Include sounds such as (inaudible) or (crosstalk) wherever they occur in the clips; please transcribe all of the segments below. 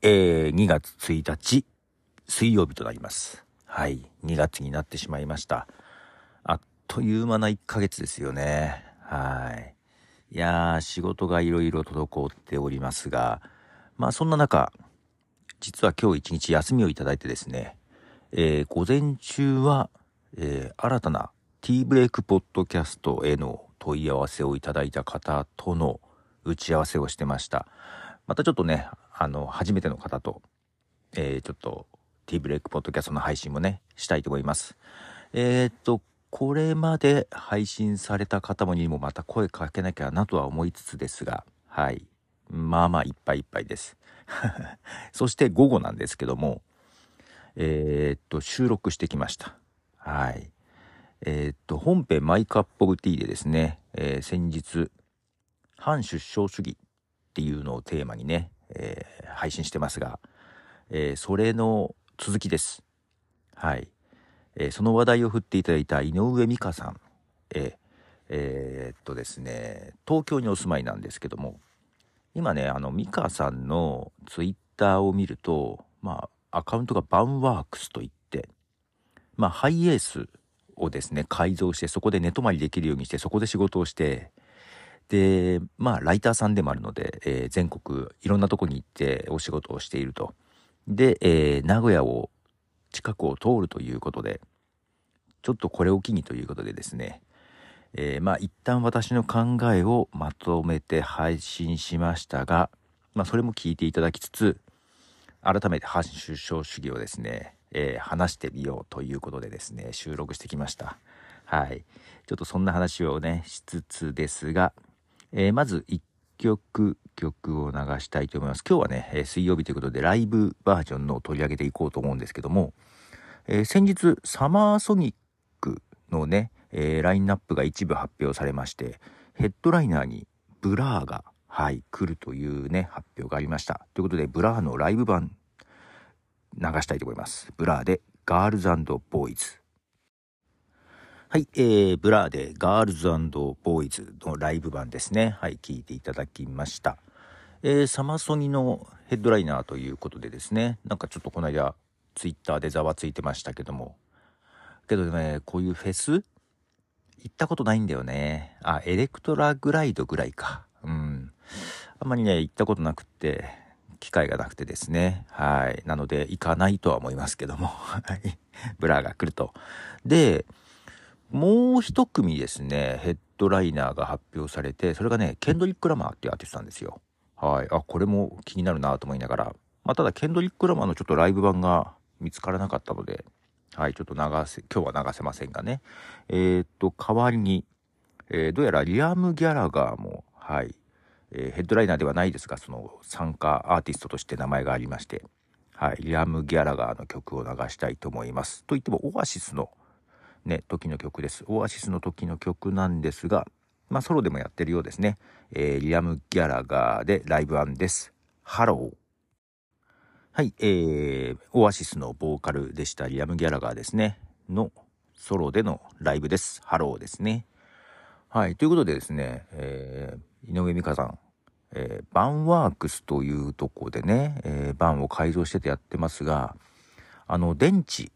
えー、2月1日、水曜日となります。はい、2月になってしまいました。あっという間な1ヶ月ですよね。はい。いやー、仕事がいろいろ滞っておりますが、まあそんな中、実は今日一日休みをいただいてですね、えー、午前中は、えー、新たなティーブレイクポッドキャストへの問い合わせをいただいた方との打ち合わせをしてました。またちょっとね、あの、初めての方と、えー、ちょっと、ティーブレイクポッドキャストの配信もね、したいと思います。えー、っと、これまで配信された方もにもまた声かけなきゃなとは思いつつですが、はい。まあまあいっぱいいっぱいです。(laughs) そして午後なんですけども、えー、っと、収録してきました。はい。えー、っと、本編マイクアップオブティーでですね、えー、先日、反出生主義っていうのをテーマにね、えー、配信してますが、えー、それの続きです。はい。えー、その話題を振っていただいた井上美香さん、ええー、っとですね、東京にお住まいなんですけども、今ね、あの、美香さんのツイッターを見ると、まあ、アカウントがバンワークスといって、まあ、ハイエースをですね、改造して、そこで寝泊まりできるようにして、そこで仕事をして、で、まあ、ライターさんでもあるので、えー、全国いろんなとこに行ってお仕事をしていると。で、えー、名古屋を、近くを通るということで、ちょっとこれを機にということでですね、えー、まあ、一旦私の考えをまとめて配信しましたが、まあ、それも聞いていただきつつ、改めて反首相主義をですね、えー、話してみようということでですね、収録してきました。はい。ちょっとそんな話をね、しつつですが、えー、まず1曲曲を流したいと思います。今日はね、え水曜日ということでライブバージョンのを取り上げていこうと思うんですけども、えー、先日サマーソニックのね、えー、ラインナップが一部発表されまして、ヘッドライナーにブラーが、はい、来るというね、発表がありました。ということで、ブラーのライブ版流したいと思います。ブラーで Girls & Boys。はい、えー、ブラーで Girls & Boys のライブ版ですね。はい、聞いていただきました。えー、サマソニのヘッドライナーということでですね、なんかちょっとこの間、ツイッターでざわついてましたけども、けどね、こういうフェス行ったことないんだよね。あ、エレクトラグライドぐらいか。うん。あんまりね、行ったことなくって、機会がなくてですね。はい。なので、行かないとは思いますけども。はい。ブラーが来ると。で、もう一組ですね、ヘッドライナーが発表されて、それがね、ケンドリック・ラマーっていうアーティストなんですよ。はい。あ、これも気になるなと思いながら。まあ、ただ、ケンドリック・ラマーのちょっとライブ版が見つからなかったので、はい、ちょっと流せ、今日は流せませんがね。えー、っと、代わりに、えー、どうやらリアム・ギャラガーも、はい、えー、ヘッドライナーではないですが、その参加アーティストとして名前がありまして、はい、リアム・ギャラガーの曲を流したいと思います。といっても、オアシスのね、時の曲です。オアシスの時の曲なんですが、まあ、ソロでもやってるようですね。えー、リアム・ギャラガーでライブです。 Hello。はい、えー、オアシスのボーカルでしたリアム・ギャラガーですね。のソロでのライブです。ハローですね。はい、ということでですね、えー、井上美香さん、えー、バンワークスというとこでね、えー、バンを改造しててやってますが、あの、電池、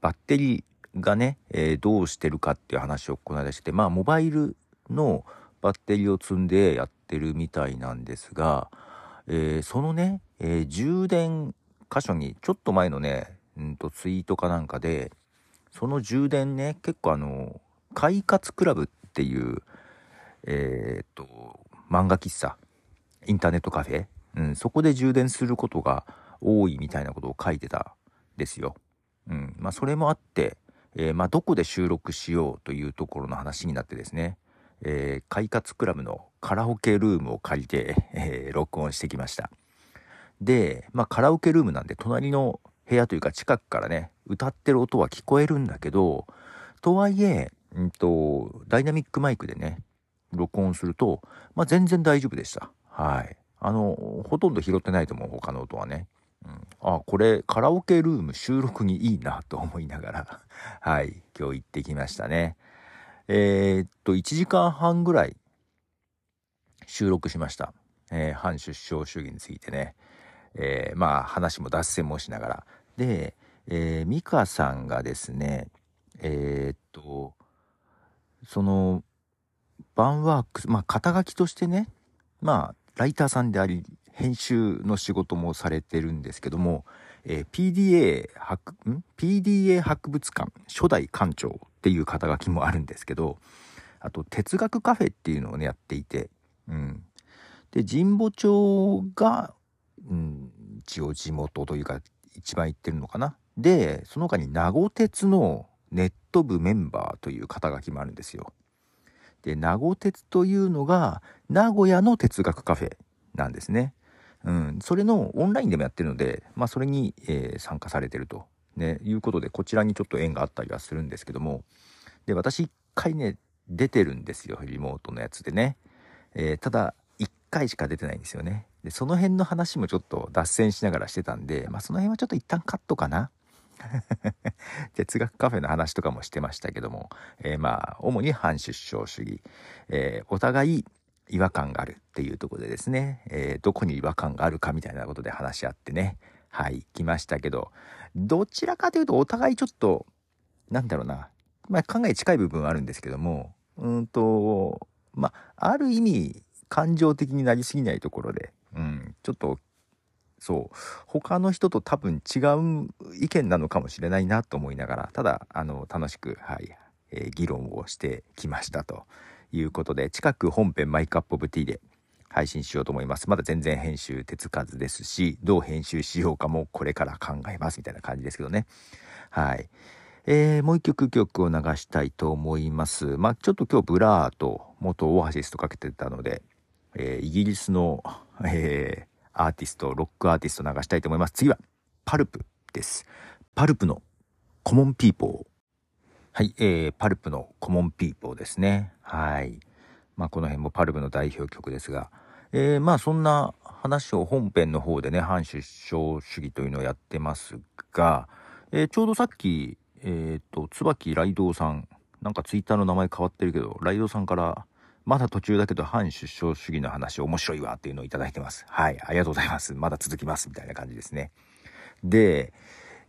バッテリー、がね、えー、どうしてるかっていう話をこの間してまあモバイルのバッテリーを積んでやってるみたいなんですが、えー、そのね、えー、充電箇所にちょっと前のね、うんとツイートかなんかでその充電ね結構あの快活クラブっていうえっと漫画喫茶インターネットカフェ、うん、そこで充電することが多いみたいなことを書いてたんですよ。うん、まあそれもあってえー、まあ、どこで収録しようというところの話になってですね、えー、快活クラブのカラオケルームを借りて、えー、録音してきました。で、まあ、カラオケルームなんで隣の部屋というか近くからね、歌ってる音は聞こえるんだけど、とはいえ、うんと、ダイナミックマイクでね、録音すると、まあ、全然大丈夫でした。はい。あの、ほとんど拾ってないと思う、他の音はね。うん、あこれカラオケルーム収録にいいなと思いながら (laughs) はい今日行ってきましたね。えー、っと1時間半ぐらい収録しました、えー、反出生主義についてね。えー、まあ話も脱線もしながら。で、えー、ミカさんがですね、えー、っと、その、バンワークス、まあ肩書きとしてね、まあライターさんであり、編集の仕事もされてるんですけども、えー、PDA 博、ん ?PDA 博物館初代館長っていう肩書きもあるんですけど、あと哲学カフェっていうのをね、やっていて、うん。で、神保町が、うん、一応地元というか、一番行ってるのかな。で、その他に名護鉄のネット部メンバーという肩書きもあるんですよ。で、名護鉄というのが、名古屋の哲学カフェなんですね。うん、それのオンラインでもやってるので、まあ、それに、えー、参加されてると、ね、いうことで、こちらにちょっと縁があったりはするんですけども、で、私一回ね、出てるんですよ、リモートのやつでね。えー、ただ、一回しか出てないんですよね。で、その辺の話もちょっと脱線しながらしてたんで、まあ、その辺はちょっと一旦カットかな。(laughs) 哲学カフェの話とかもしてましたけども、えー、まあ、主に反出生主義、え、お互い違和感があるっていうとこでですね、えー、どこに違和感があるかみたいなことで話し合ってね、はい、来ましたけど、どちらかというとお互いちょっと、なんだろうな、まあ考え近い部分はあるんですけども、うんと、まあ、ある意味、感情的になりすぎないところで、うん、ちょっと、そう、他の人と多分違う意見なのかもしれないなと思いながら、ただ、あの、楽しく、はい、えー、議論をしてきましたと。いうことで、近く本編マイカップオブティーで配信しようと思います。まだ全然編集手つかずですし、どう編集しようかもこれから考えますみたいな感じですけどね。はい。えー、もう一曲曲を流したいと思います。まあ、ちょっと今日ブラーと元オアシスとかけてたので、えー、イギリスの、えー、アーティスト、ロックアーティスト流したいと思います。次は、パルプです。パルプの Common People。はい、えー、パルプの Common People ですね。はい。まあ、この辺もパルプの代表曲ですが、えー、まあ、そんな話を本編の方でね、反出生主義というのをやってますが、えー、ちょうどさっき、えっ、と、椿ライドウさん、なんかツイッターの名前変わってるけど、ライドウさんから、まだ途中だけど反出生主義の話面白いわっていうのをいただいてます。はい、ありがとうございます。まだ続きます。みたいな感じですね。で、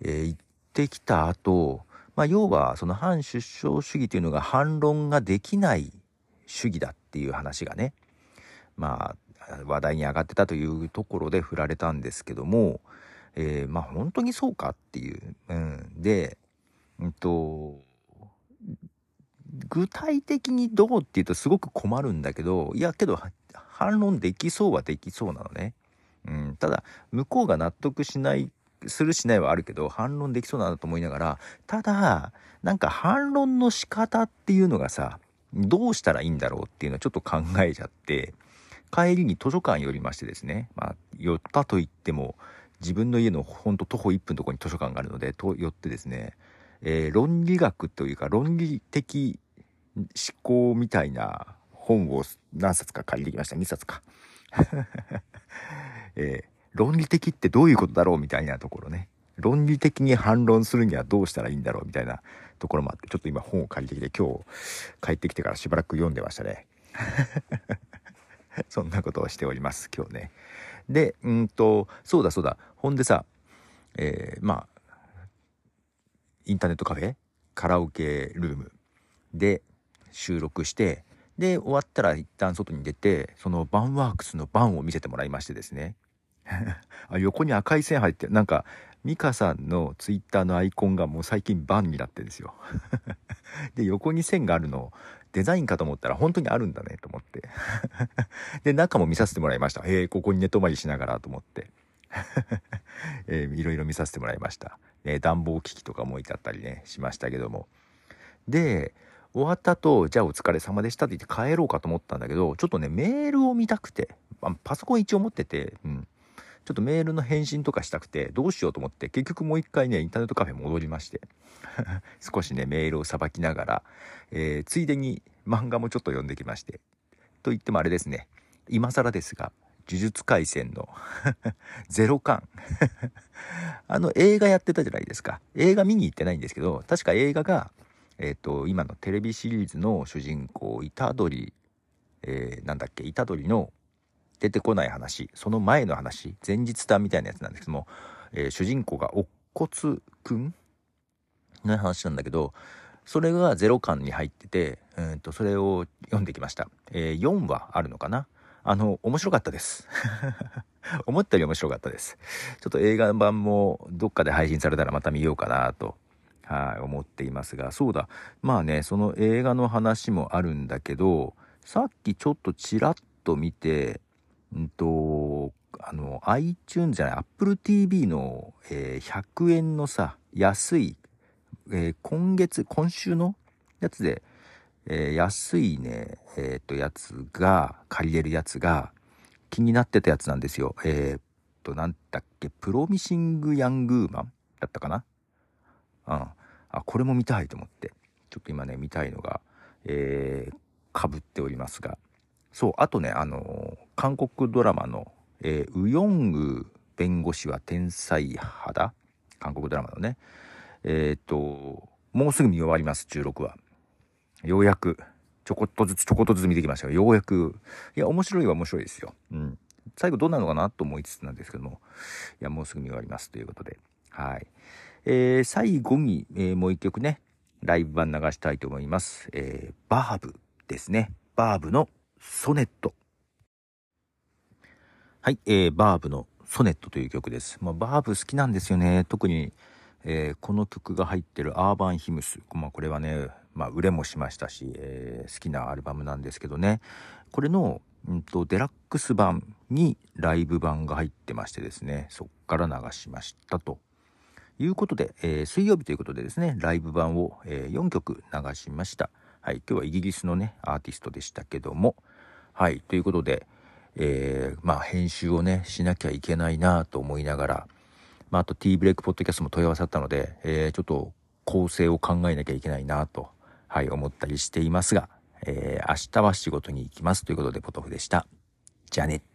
えー、行ってきた後、まあ、要は、その反出生主義というのが反論ができない主義だっていう話がね、まあ、話題に上がってたというところで振られたんですけども、えー、まあ本当にそうかっていう。うん、で、うんと、具体的にどうっていうとすごく困るんだけど、いやけど反論できそうはできそうなのね。うん、ただ、向こうが納得しない、するしないはあるけど、反論できそうなんだと思いながら、ただ、なんか反論の仕方っていうのがさ、どうしたらいいんだろうっていうのをちょっと考えちゃって、帰りに図書館寄りましてですね、まあ、寄ったと言っても、自分の家のほんと徒歩1分のところに図書館があるので、と寄ってですね、えー、論理学というか論理的思考みたいな本を何冊か借りてきました。2冊か。(laughs) えー、論理的ってどういうことだろうみたいなところね。論理的に反論するにはどうしたらいいんだろうみたいなところもあって、ちょっと今本を借りてきて今日帰ってきてからしばらく読んでましたね。(laughs) そんなことをしております、今日ね。で、うんと、そうだそうだ。ほんでさ、えー、まあ、インターネットカフェカラオケルームで収録してで終わったら一旦外に出てそのバンワークスのバンを見せてもらいましてですね (laughs) あ横に赤い線入ってなんかミカさんのツイッターのアイコンがもう最近バンになってるんですよ (laughs) で横に線があるのデザインかと思ったら本当にあるんだねと思って (laughs) で中も見させてもらいましたへえここに寝泊まりしながらと思ってえー、いろいろ見させてもらいました。えー、暖房機器とかも置いてあったりね、しましたけども。で、終わった後、じゃあお疲れ様でしたって言って帰ろうかと思ったんだけど、ちょっとね、メールを見たくて、パソコン一応持ってて、うん。ちょっとメールの返信とかしたくて、どうしようと思って、結局もう一回ね、インターネットカフェ戻りまして、(laughs) 少しね、メールをさばきながら、えー、ついでに漫画もちょっと読んできまして、と言ってもあれですね、今更ですが、呪術廻戦の (laughs) ゼロ巻 (laughs) あの映画やってたじゃないですか。映画見に行ってないんですけど、確か映画が、えっ、ー、と、今のテレビシリーズの主人公、虎杖、えー、なんだっけ、虎杖の、出てこない話、その前の話、前日談みたいなやつなんですけども、えー、主人公が乙骨くんの話なんだけど、それが0巻に入ってて、うんと、それを読んできました。えー、4話あるのかな？あの、面白かったです。(laughs) 思ったより面白かったです。ちょっと映画版もどっかで配信されたらまた見ようかなと、はい、思っていますが、そうだ。まあね、その映画の話もあるんだけど、さっきちょっとちらっと見て、んと、あの、iTunes じゃない、Apple TV の、えー、100円のさ、安い、えー、今月、今週のやつで、えー、安いね、えっ、と、やつが、借りれるやつが、気になってたやつなんですよ。えっと、なんだっけ、プロミシング・ヤングーマンだったかな？うん。あ、これも見たいと思って。ちょっと今ね、見たいのが、えー、かぶっておりますが。そう、あとね、あの韓国ドラマの、えー、ウヨング弁護士は天才派だ韓国ドラマのね。えっ、と、もうすぐ見終わります、16話。ようやく、ちょこっとずつちょこっとずつ見てきましたが、ようやく、いや、面白いは面白いですよ。うん。最後どうなるのかなと思いつつなんですけども、いや、もうすぐ見終わりますということで。はい。えー、最後に、えー、もう一曲ね、ライブ版流したいと思います。えー、バーブですね。バーブのソネット。はい、えー、バーブのソネットという曲です。まあ、バーブ好きなんですよね。特に、えー、この曲が入ってるアーバンヒムス。まあ、これはね、まあ、売れもしましたし、えー、好きなアルバムなんですけどね。これの、うんと、デラックス版にライブ版が入ってましてですね、そっから流しましたと。いうことで、えー、水曜日ということでですね、ライブ版を、えー、4曲流しました。はい、今日はイギリスのね、アーティストでしたけども、はい、ということで、えー、まあ、編集をね、しなきゃいけないなと思いながら、まあ、あと T ブレイクポッドキャストも問い合わさったので、えー、ちょっと構成を考えなきゃいけないなと、はい、思ったりしていますが、えー、明日は仕事に行きますということで、ポトフでした。じゃあね。